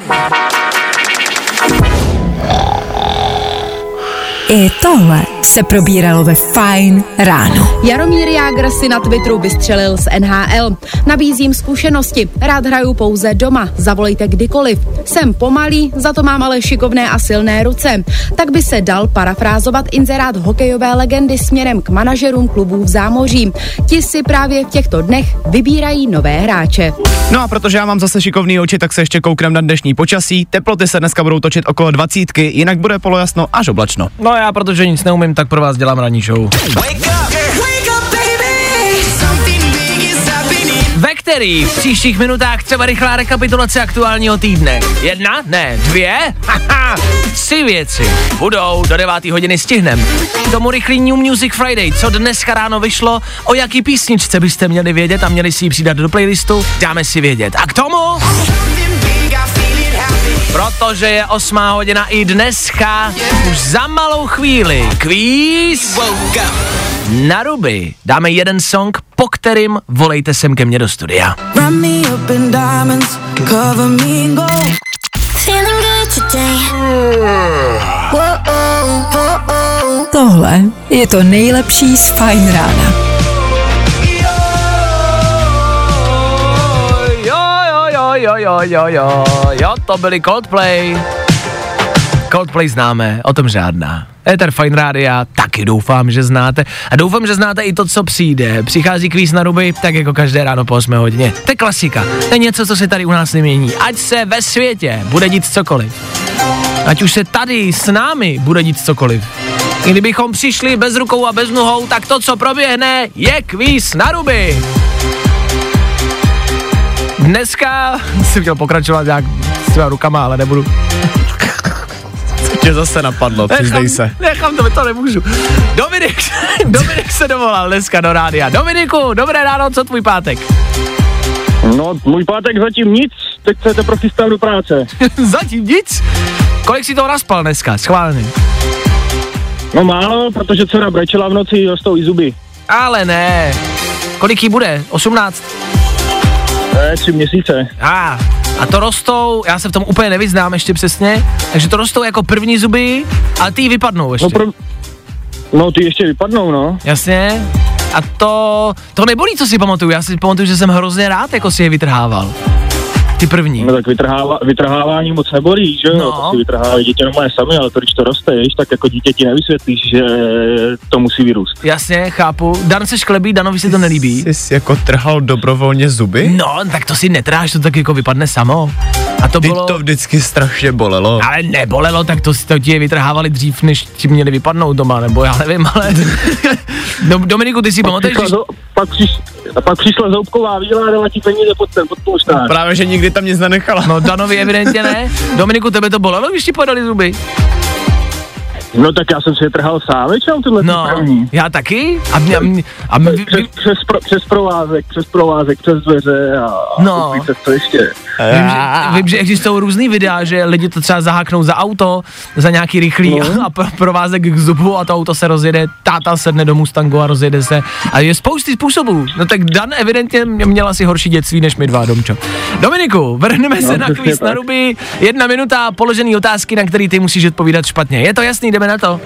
I tohle se probíralo ve Fine ráno. Jaromír Jágr si na Twitteru vystřelil z NHL. Nabízím zkušenosti, rád hraju pouze doma, zavolejte kdykoliv. Jsem pomalý, za to mám ale šikovné a silné ruce. Tak by se dal parafrázovat inzerát hokejové legendy směrem k manažerům klubů v zámoří. Ti si právě v těchto dnech vybírají nové hráče. No a protože já mám zase šikovný oči, tak se ještě kouknem na dnešní počasí. Teploty se dneska budou točit okolo dvacítky, jinak bude polojasno až oblačno. No já, protože nic neumím, tak pro vás dělám ranní show. Ve který v příštích minutách třeba rychlá rekapitulace aktuálního týdne. Jedna? Ne, dvě? Haha, tři věci. Budou do 9. hodiny stihnem. K tomu rychlý New Music Friday, co dneska ráno vyšlo, o jaký písničce byste měli vědět a měli si ji přidat do playlistu, dáme si vědět. A k tomu... Protože je 8 hodina i dneska, už za malou chvíli, kvíz na ruby. Dáme jeden song, po kterým volejte sem ke mně do studia. Diamonds, Tohle je to nejlepší z Fine rána. Jo, jo, jo, jo, jo, to byli Coldplay. Coldplay známe, o tom žádná. Ether Fine Rádia taky doufám, že znáte. A doufám, že znáte i to, co přijde. Přichází kvíz na ruby, tak jako každé ráno po 8 hodině. To je klasika. To je něco, co se tady u nás nemění. Ať se ve světě bude dít cokoliv. Ať už se tady s námi bude dít cokoliv. Kdybychom přišli bez rukou a bez nohou, tak to, co proběhne, je kvíz na ruby. Dneska jsem chtěl pokračovat nějak s těma rukama, ale nebudu. Tě zase napadlo, přizdej se. Nechám to, to nemůžu. Dominik, [LAUGHS] Dominik se dovolal dneska do rádia. Dominiku, dobré ráno, co tvůj pátek? No, můj pátek zatím nic, teď se teprve chystám do práce. [LAUGHS] Zatím nic. Kolik si toho naspal dneska, schválně? No málo, protože dcera brečela v noci, rostou i zuby. Ale ne. Kolik jí bude? 18? Eh, tři měsíce. A, a to rostou, já se v tom úplně nevyznám ještě přesně, takže to rostou jako první zuby, ale ty vypadnou ještě. No, pro... no ty ještě vypadnou, no. Jasně. A to, to nebolí, co si pamatuju. Já si pamatuju, že jsem hrozně rád, jako si je vytrhával. Ty první. No tak vytrháva, vytrhávání moc nebolí, že jo? No. To si vytrhávají dítě normálně sami, ale to, když to roste, víš, tak jako dítě ti nevysvětlíš, že to musí vyrůst. Jasně, chápu. Dan se šklebí, Danovi si to nelíbí. Jsi jako trhal dobrovolně zuby? No, tak to si netráš, to tak jako vypadne samo. A to bylo... to vždycky strašně bolelo. Ale nebolelo, tak to si to ti je vytrhávali dřív, než ti měli vypadnout doma, nebo já nevím, ale... [LAUGHS] Do, Dominiku, ty si Pak pamatuješ, zo, pak, přiš, pak přišla zoubková víla a dala ti peníze pod ten, pod polštář. Právě, že nikdy tam nic nenechala. No Danovi evidentně ne. [LAUGHS] Dominiku, tebe to bolelo, když ti podali zuby? No tak já jsem si je trhal sám, většinou tyhle No, první. já taky. A, mě, a, mě, a mě, Přes, vy, přes, pro, přes provázek, přes provázek, přes dveře a, No. a přes to ještě. vím, že, vím, že existují různý videa, že lidi to třeba zaháknou za auto, za nějaký rychlý No. [LAUGHS] a pro, provázek k zubu a to auto se rozjede, táta sedne do Mustangu a rozjede se. A je spousty způsobů. No tak Dan evidentně mě- měl asi horší dětství než my dva, Domčo. Dominiku, vrhneme se na kvíz na ruby. Jedna minuta položený otázky, na který ty musíš odpovídat špatně. Je to jasný, jdeme na to.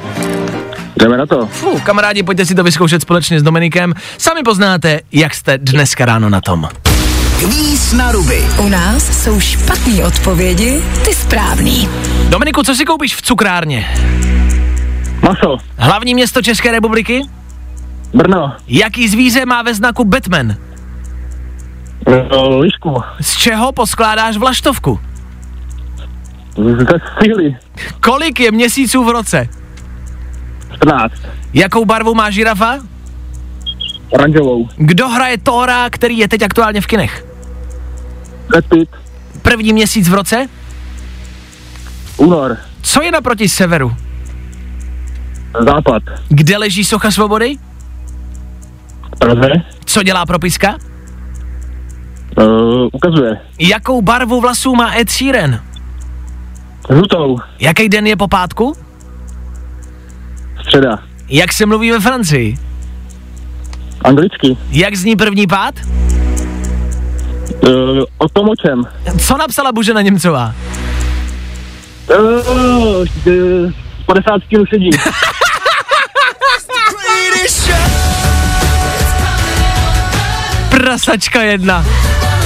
Jdeme na to. Fuh, kamarádi, pojďte si to vyzkoušet společně s Dominikem. Sami poznáte, jak jste dneska ráno na tom. Kvíz na ruby. U nás jsou špatné odpovědi, ty správný. Dominiku, co si koupíš v cukrárně? Maso, Hlavní město České republiky? Brno, Jaký zvíře má ve znaku Batman? no, Lišku, Z čeho poskládáš vlaštovku? ze síly, Kolik je měsíců v roce? 14, Jakou barvu má žirafa? oranžovou, Kdo hraje Tóra, který je teď aktuálně v kinech? Brad Pitt, První měsíc v roce? únor, Co je naproti severu? západ, Kde leží socha svobody? Praze, Co dělá propiska? uh, ukazuje, Jakou barvu vlasů má Ed Sheeran? Žlutou, Jaký den je po pátku? středa, Jak se mluví ve Francii? anglicky, Jak zní první pád? uh, o tom o čem? Co napsala Božena Němcová? Uh, uh, 50 kg sedí. Prasačka jedna.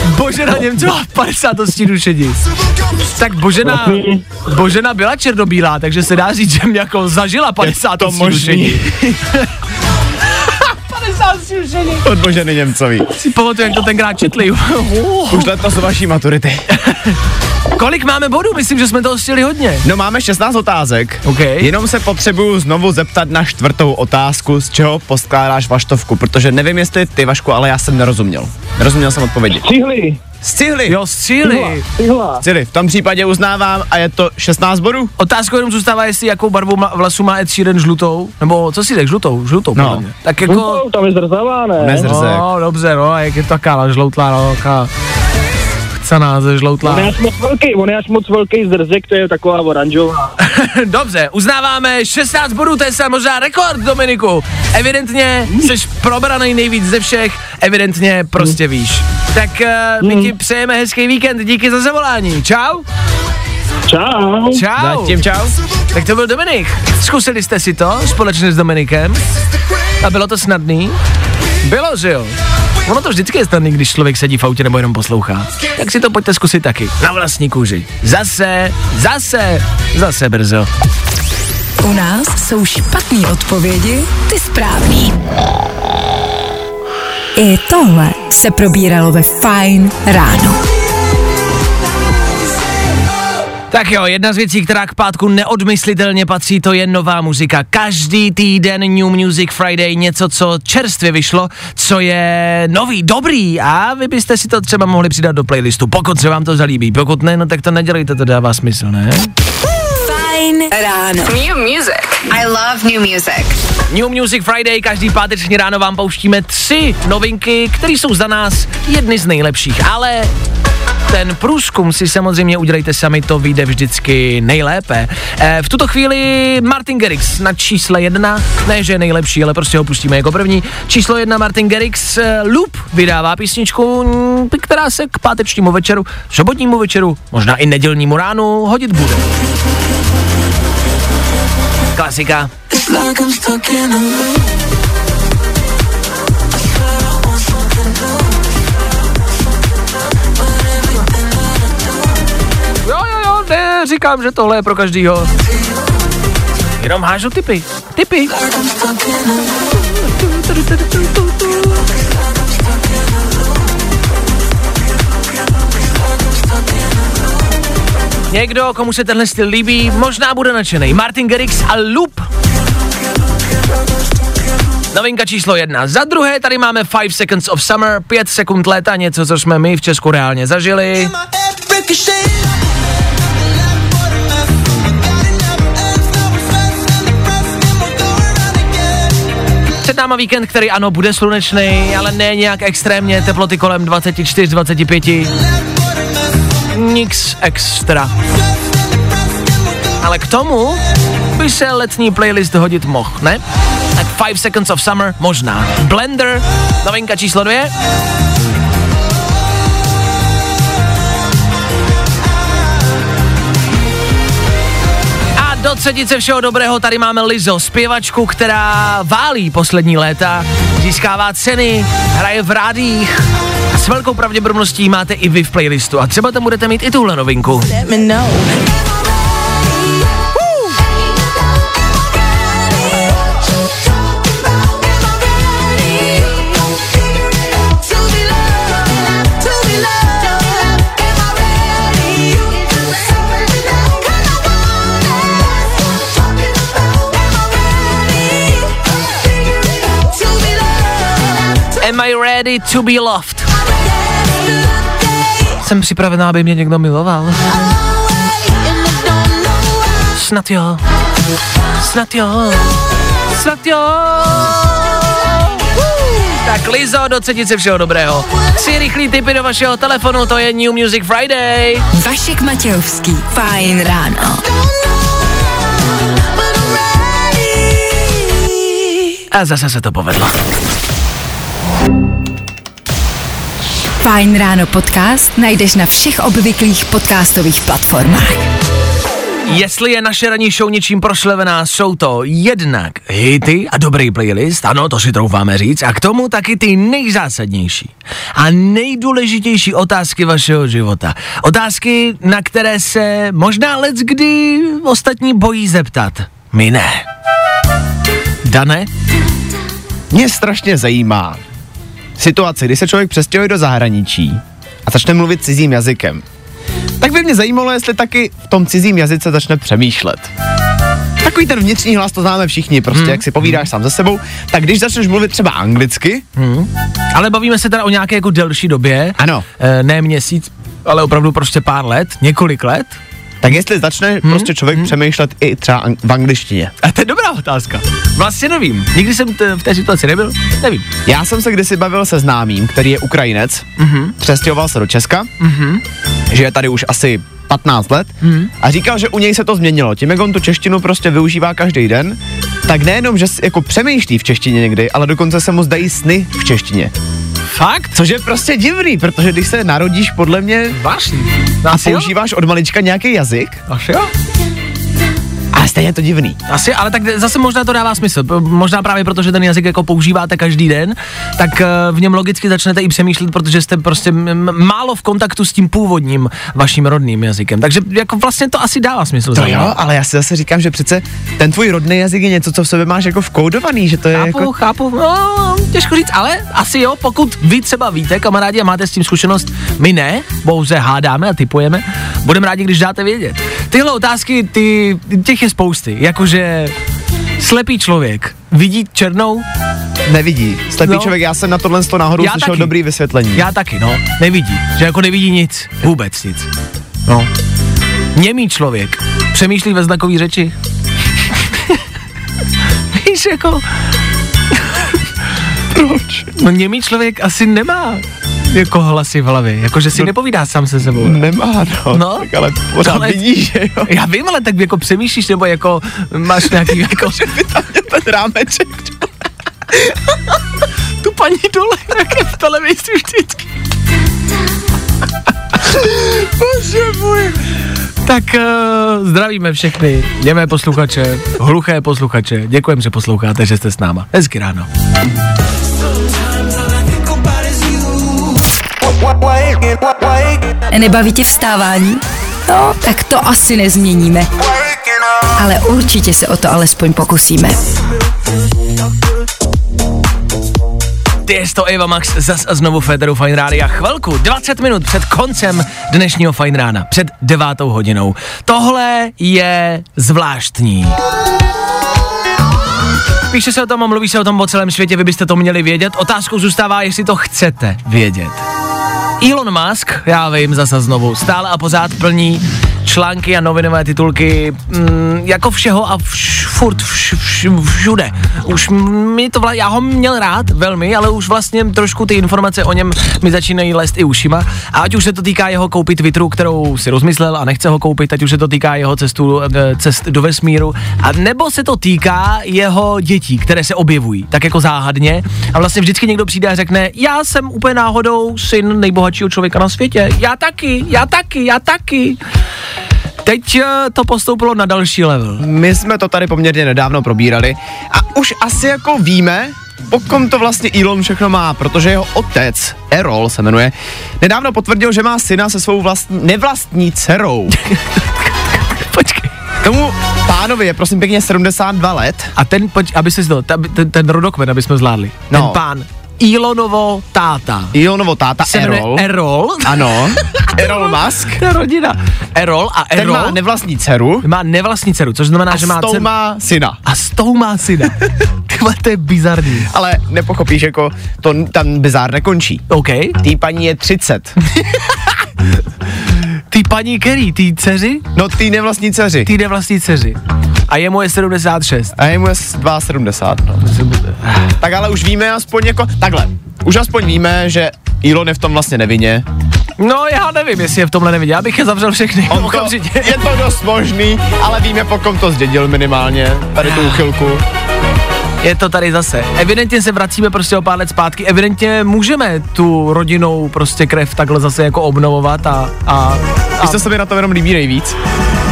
Božena Němcová 50 stínů šedí. Tak Božena, Božena byla černobílá, takže se dá říct, že mě jako zažila 50 to stínů možný? šedí. [LAUGHS] 50 stínů šedí. Od Boženy Němcový. Si pamatuju, jak to tenkrát četli. Už letos vaší maturity. [LAUGHS] Kolik máme bodů? Myslím, že jsme toho stihli hodně. No máme 16 otázek. OK. Jenom se potřebuju znovu zeptat na čtvrtou otázku, z čeho poskládáš vaštovku, protože nevím, jestli ty, Vašku, ale já jsem nerozuměl. Nerozuměl jsem odpovědi. Cihly, Z cihly. Jo, z cíly. cihla, Cihly. V tom případě uznávám a je to 16 bodů? Otázkou jenom zůstává, jestli jakou barvu ma- vlasu má Ed Sheeran žlutou, nebo co si řekl, žlutou, žlutou, No. podle mě. Tak jako, žlutou, tam je zrzavá, ne? Nezr- Zrzek. no, dobře, no, jak je to taká žloutlá, no, taká chcaná ze žloutlá. On je až moc velký, on je až moc velký zrzek, to je taková oranžová. [LAUGHS] Dobře, uznáváme 16 bodů, to je možná rekord, Dominiku. Evidentně jsi probraný nejvíc ze všech, evidentně prostě víš. Tak uh, my ti přejeme hezký víkend, díky za zavolání. Čau. Čau. Čau. Zatím čau. Tak to byl Dominik. Zkusili jste si to společně s Dominikem? A bylo to snadný? Bylo, že jo? Ono to vždycky je snadný, když člověk sedí v autě nebo jenom poslouchá. Tak si to pojďte zkusit taky. Na vlastní kůži. Zase, zase, zase brzo. U nás jsou špatné odpovědi, ty správný. I tohle se probíralo ve Fine ráno. Tak jo, jedna z věcí, která k pátku neodmyslitelně patří, to je nová muzika. Každý týden New Music Friday, něco, co čerstvě vyšlo, co je nový, dobrý a vy byste si to třeba mohli přidat do playlistu, pokud se vám to zalíbí. Pokud ne, no tak to nedělejte, to dává smysl, ne? Fine ráno. New music. I love new music. New Music Friday, každý páteční ráno vám pouštíme tři novinky, které jsou za nás jedny z nejlepších, ale ten průzkum si samozřejmě udělejte sami, to vyjde vždycky nejlépe. E, v tuto chvíli Martin Garrix na čísle jedna, ne že je nejlepší, ale prostě ho pustíme jako první. Číslo jedna Martin Garrix, e, Loop vydává písničku, mm, která se k pátečnímu večeru, sobotnímu večeru, možná i nedělnímu ránu hodit bude. Klasika. Jo, ne, říkám, že tohle je pro každýho. Jenom hážu typy. Typy. Někdo, komu se tenhle styl líbí, možná bude nadšený. Martin Garrix a Loop. Novinka číslo jedna. Za druhé tady máme 5 Seconds of Summer, 5 sekund léta, něco, co jsme my v Česku reálně zažili. Náma víkend, který ano, bude slunečný, ale ne nějak extrémně, teploty kolem 24, 25. Nix extra. Ale k tomu by se letní playlist hodit mohl, ne? Tak 5 Seconds of Summer možná. Blender, novinka číslo 2. do třetice všeho dobrého. Tady máme Lizo, zpěvačku, která válí poslední léta, získává ceny, hraje v rádích. A s velkou pravděpodobností máte i vy v playlistu. A třeba tam budete mít i tuhle novinku. Am I ready to be loved? Jsem připravená, aby mě někdo miloval. Snad jo. Snad jo. Snad jo. Tak Lizo, do třetice všeho dobrého. Tři rychlý tipy do vašeho telefonu, to je New Music Friday. Vašek Matějovský, fajn ráno. A zase se to povedlo. Fajn ráno podcast najdeš na všech obvyklých podcastových platformách. Jestli je naše ranní show něčím prošlevená, jsou to jednak hity a dobrý playlist, ano, to si troufáme říct, a k tomu taky ty nejzásadnější a nejdůležitější otázky vašeho života. Otázky, na které se možná let kdy ostatní bojí zeptat. My ne. Dane? Mě strašně zajímá situace, kdy se člověk přestěhuje do zahraničí a začne mluvit cizím jazykem. Tak by mě zajímalo, jestli taky v tom cizím jazyce začne přemýšlet. Takový ten vnitřní hlas, to známe všichni, prostě hmm. jak si povídáš sám ze sebou, tak když začneš mluvit třeba anglicky, Ale bavíme se teda o nějaké jako delší době. Ano. E, ne měsíc, ale opravdu prostě pár let, několik let. Tak jestli začne hmm. prostě člověk hmm. přemýšlet i třeba ang- v angličtině. A to je dobrá otázka. Vlastně nevím. Nikdy jsem t- v té situaci nebyl, nevím. Já jsem se kdysi bavil se známým, který je Ukrajinec, mm-hmm. přestěhoval se do Česka, mm-hmm. že je tady už asi 15 let mm-hmm. a říkal, že u něj se to změnilo. Tím, jak on tu češtinu prostě využívá každý den, tak nejenom, že jako přemýšlí v češtině někdy, ale dokonce se mu zdají sny v češtině. Fakt? Což je prostě divný, protože když se narodíš podle mě Vážný. a používáš od malička nějaký jazyk, Asi jo? A stejně je to divný. Asi, ale tak zase možná to dává smysl. Možná právě proto, že ten jazyk jako používáte každý den, tak eh, v něm logicky začnete i přemýšlet, protože jste prostě málo v kontaktu s tím původním vaším rodným jazykem. Takže jako vlastně to asi dává smysl. To jo, ale já si zase říkám, že přece ten tvůj rodný jazyk je něco, co v sobě máš jako vkoudovaný, že to je Chápu, jako... chápu, no, těžko říct, ale asi jo, pokud vy třeba víte, kamarádi, a máte s tím zkušenost, my ne, pouze hádáme a typujeme, budeme rádi, když dáte vědět. Tyhle otázky, ty, těch je spousty, jakože slepý člověk vidí černou, Nevidí. Slepý No. člověk, já jsem na tohle sto náhodou Já slyšel taky. dobrý vysvětlení. já taky, no, nevidí, že jako nevidí nic, vůbec nic. No. Němý člověk přemýšlí ve znakový řeči. [LAUGHS] Víš, jako... Proč? No němý člověk asi nemá jako hlasy v hlavě, jakože si nepovídá sám se sebou. Nemá, no. No. Tak ale pořád Ale- vidí, že jo. Já vím, ale tak jako přemýšlíš, nebo jako máš nějaký [LAUGHS] jako Vytáhně ten rámeček. [LAUGHS] tu paní dole, [LAUGHS] jak je v televizi vždycky. Bože můj. Tak uh, zdravíme všechny němé posluchače, hluché posluchače. Děkujeme, že posloucháte, že jste s náma. Hezky ráno. Nebaví tě vstávání? No, tak to asi nezměníme. Ale určitě se o to alespoň pokusíme. Ty je to Eva Max zas a znovu Federu Fine Rádia. Chvilku, 20 minut před koncem dnešního Fine Rána, před devátou hodinou. Tohle je zvláštní. Píše se o tom a mluví se o tom po celém světě, vy byste to měli vědět. Otázkou zůstává, jestli to chcete vědět. Elon Musk, já vím zase znovu, stále a pořád plní články a novinové titulky mm, jako všeho a vš, furt vš, vš, všude. Už mi to, vla, já ho měl rád velmi, ale už vlastně trošku ty informace o něm mi začínají lézt i ušima. A ať už se to týká jeho koupit Twitteru, kterou si rozmyslel a nechce ho koupit, ať už se to týká jeho cestu, eh, cest do vesmíru, a nebo se to týká jeho dětí, které se objevují tak jako záhadně a vlastně vždycky někdo přijde a řekne, já jsem úplně náhodou syn nejbohatšího člověka na světě, já taky, já taky, já taky. Teď eh, to postoupilo na další level. My jsme to tady poměrně nedávno probírali a už asi jako víme, po kom to vlastně Elon všechno má, protože jeho otec, Errol se jmenuje, nedávno potvrdil, že má syna se svou vlastní, nevlastní dcerou. [LAUGHS] Počkej. Tomu pánovi je prosím pěkně 72 let. A ten, pojď, aby si to, ten, ten rodokmen, aby jsme zvládli. No. Ten pán, Elonovo táta. Elonovo táta Se Errol. Errol. Ano, [LAUGHS] Errol Musk. Ta rodina. Errol a Ten Errol má nevlastní dceru má nevlastní dceru, což znamená, a že má s tou dceru. má syna. A s tou má syna. [LAUGHS] Tyhle, to je bizarní. Ale nepochopíš, jako to tam bizár nekončí. OK. Tý paní je 30. [LAUGHS] Paní Kerry, ty dceři, No tý nevlastní dceři. ty nevlastní dceři. A je 76. A je mu je 72, no. Tak ale už víme aspoň jako, takhle, už aspoň víme, že Elon je v tom vlastně nevinně. No já nevím, jestli je v tomhle neviděl, já bych je zavřel všechny. On [LAUGHS] to, je to dost možný, ale víme, po kom to zdědil minimálně, tady tu uchylku. Je to tady zase. Evidentně se vracíme prostě o pár let zpátky. Evidentně můžeme tu rodinou prostě krev takhle zase jako obnovovat a, a, a Víš, co se mi na tom jenom líbí nejvíc?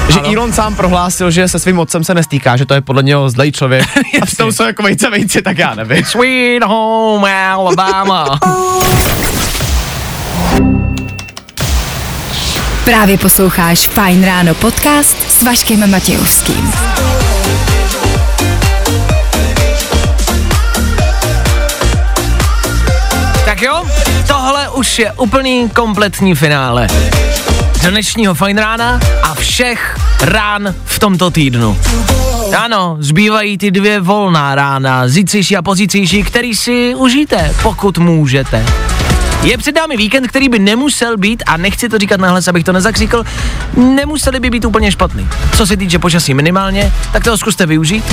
Že Ano. Elon sám prohlásil, že se svým otcem se nestýká, že to je podle něho zlej člověk. [LAUGHS] A v tom jsou jako vejce vejci, tak já nevím. Sweet home Alabama. Právě posloucháš Fine Ráno podcast s Vaškem Matějovským. Tak jo, tohle už je úplný kompletní finále dnešního fajn rána a všech rán v tomto týdnu. Ano, zbývají ty dvě volná rána, zítřejší a pozítřejší, který si užijte, pokud můžete. Je před námi víkend, který by nemusel být, a nechci to říkat nahlas, abych to nezakříkl, nemuseli by být úplně špatný. Co se týče počasí minimálně, tak toho zkuste využít.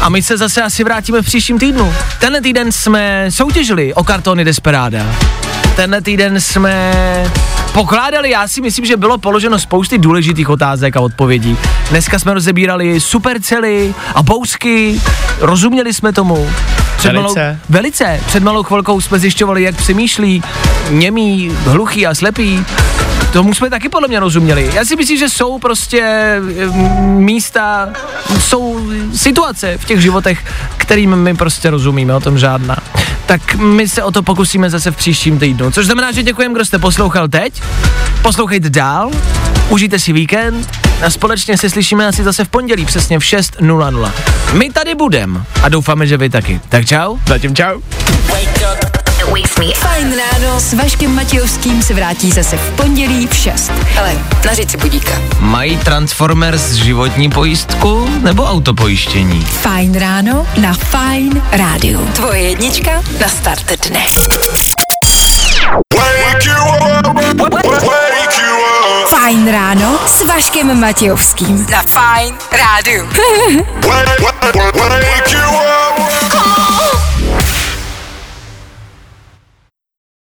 A my se zase asi vrátíme v příštím týdnu. Tenhle týden jsme soutěžili o kartony Desperada. Tenhle týden jsme pokládali, já si myslím, že bylo položeno spousty důležitých otázek a odpovědí. Dneska jsme rozebírali supercely a bousky, rozuměli jsme tomu. Před Malou, Velice. velice. Před malou chvilkou jsme zjišťovali, jak přemýšlí němí, hluchý a slepý. Tomu jsme taky podle mě rozuměli. Já si myslím, že jsou prostě eh, místa, jsou situace v těch životech, kterým my prostě rozumíme, o tom žádná. Tak my se o to pokusíme zase v příštím týdnu. Což znamená, že děkujeme, kdo jste poslouchal teď. Poslouchejte dál, užijte si víkend a společně se slyšíme asi zase v pondělí přesně v 6.00. My tady budem a doufáme, že vy taky. Tak čau. Zatím čau. Fajn ráno s Vaškem Matějovským se vrátí zase v pondělí v 6. Ale na říci budíka. Mají Transformers životní pojistku nebo autopojištění? Fajn ráno na Fajn rádiu. Tvoje jednička na start dne. Fajn ráno s Vaškem Matějovským. Na Fajn rádiu. Wake you up.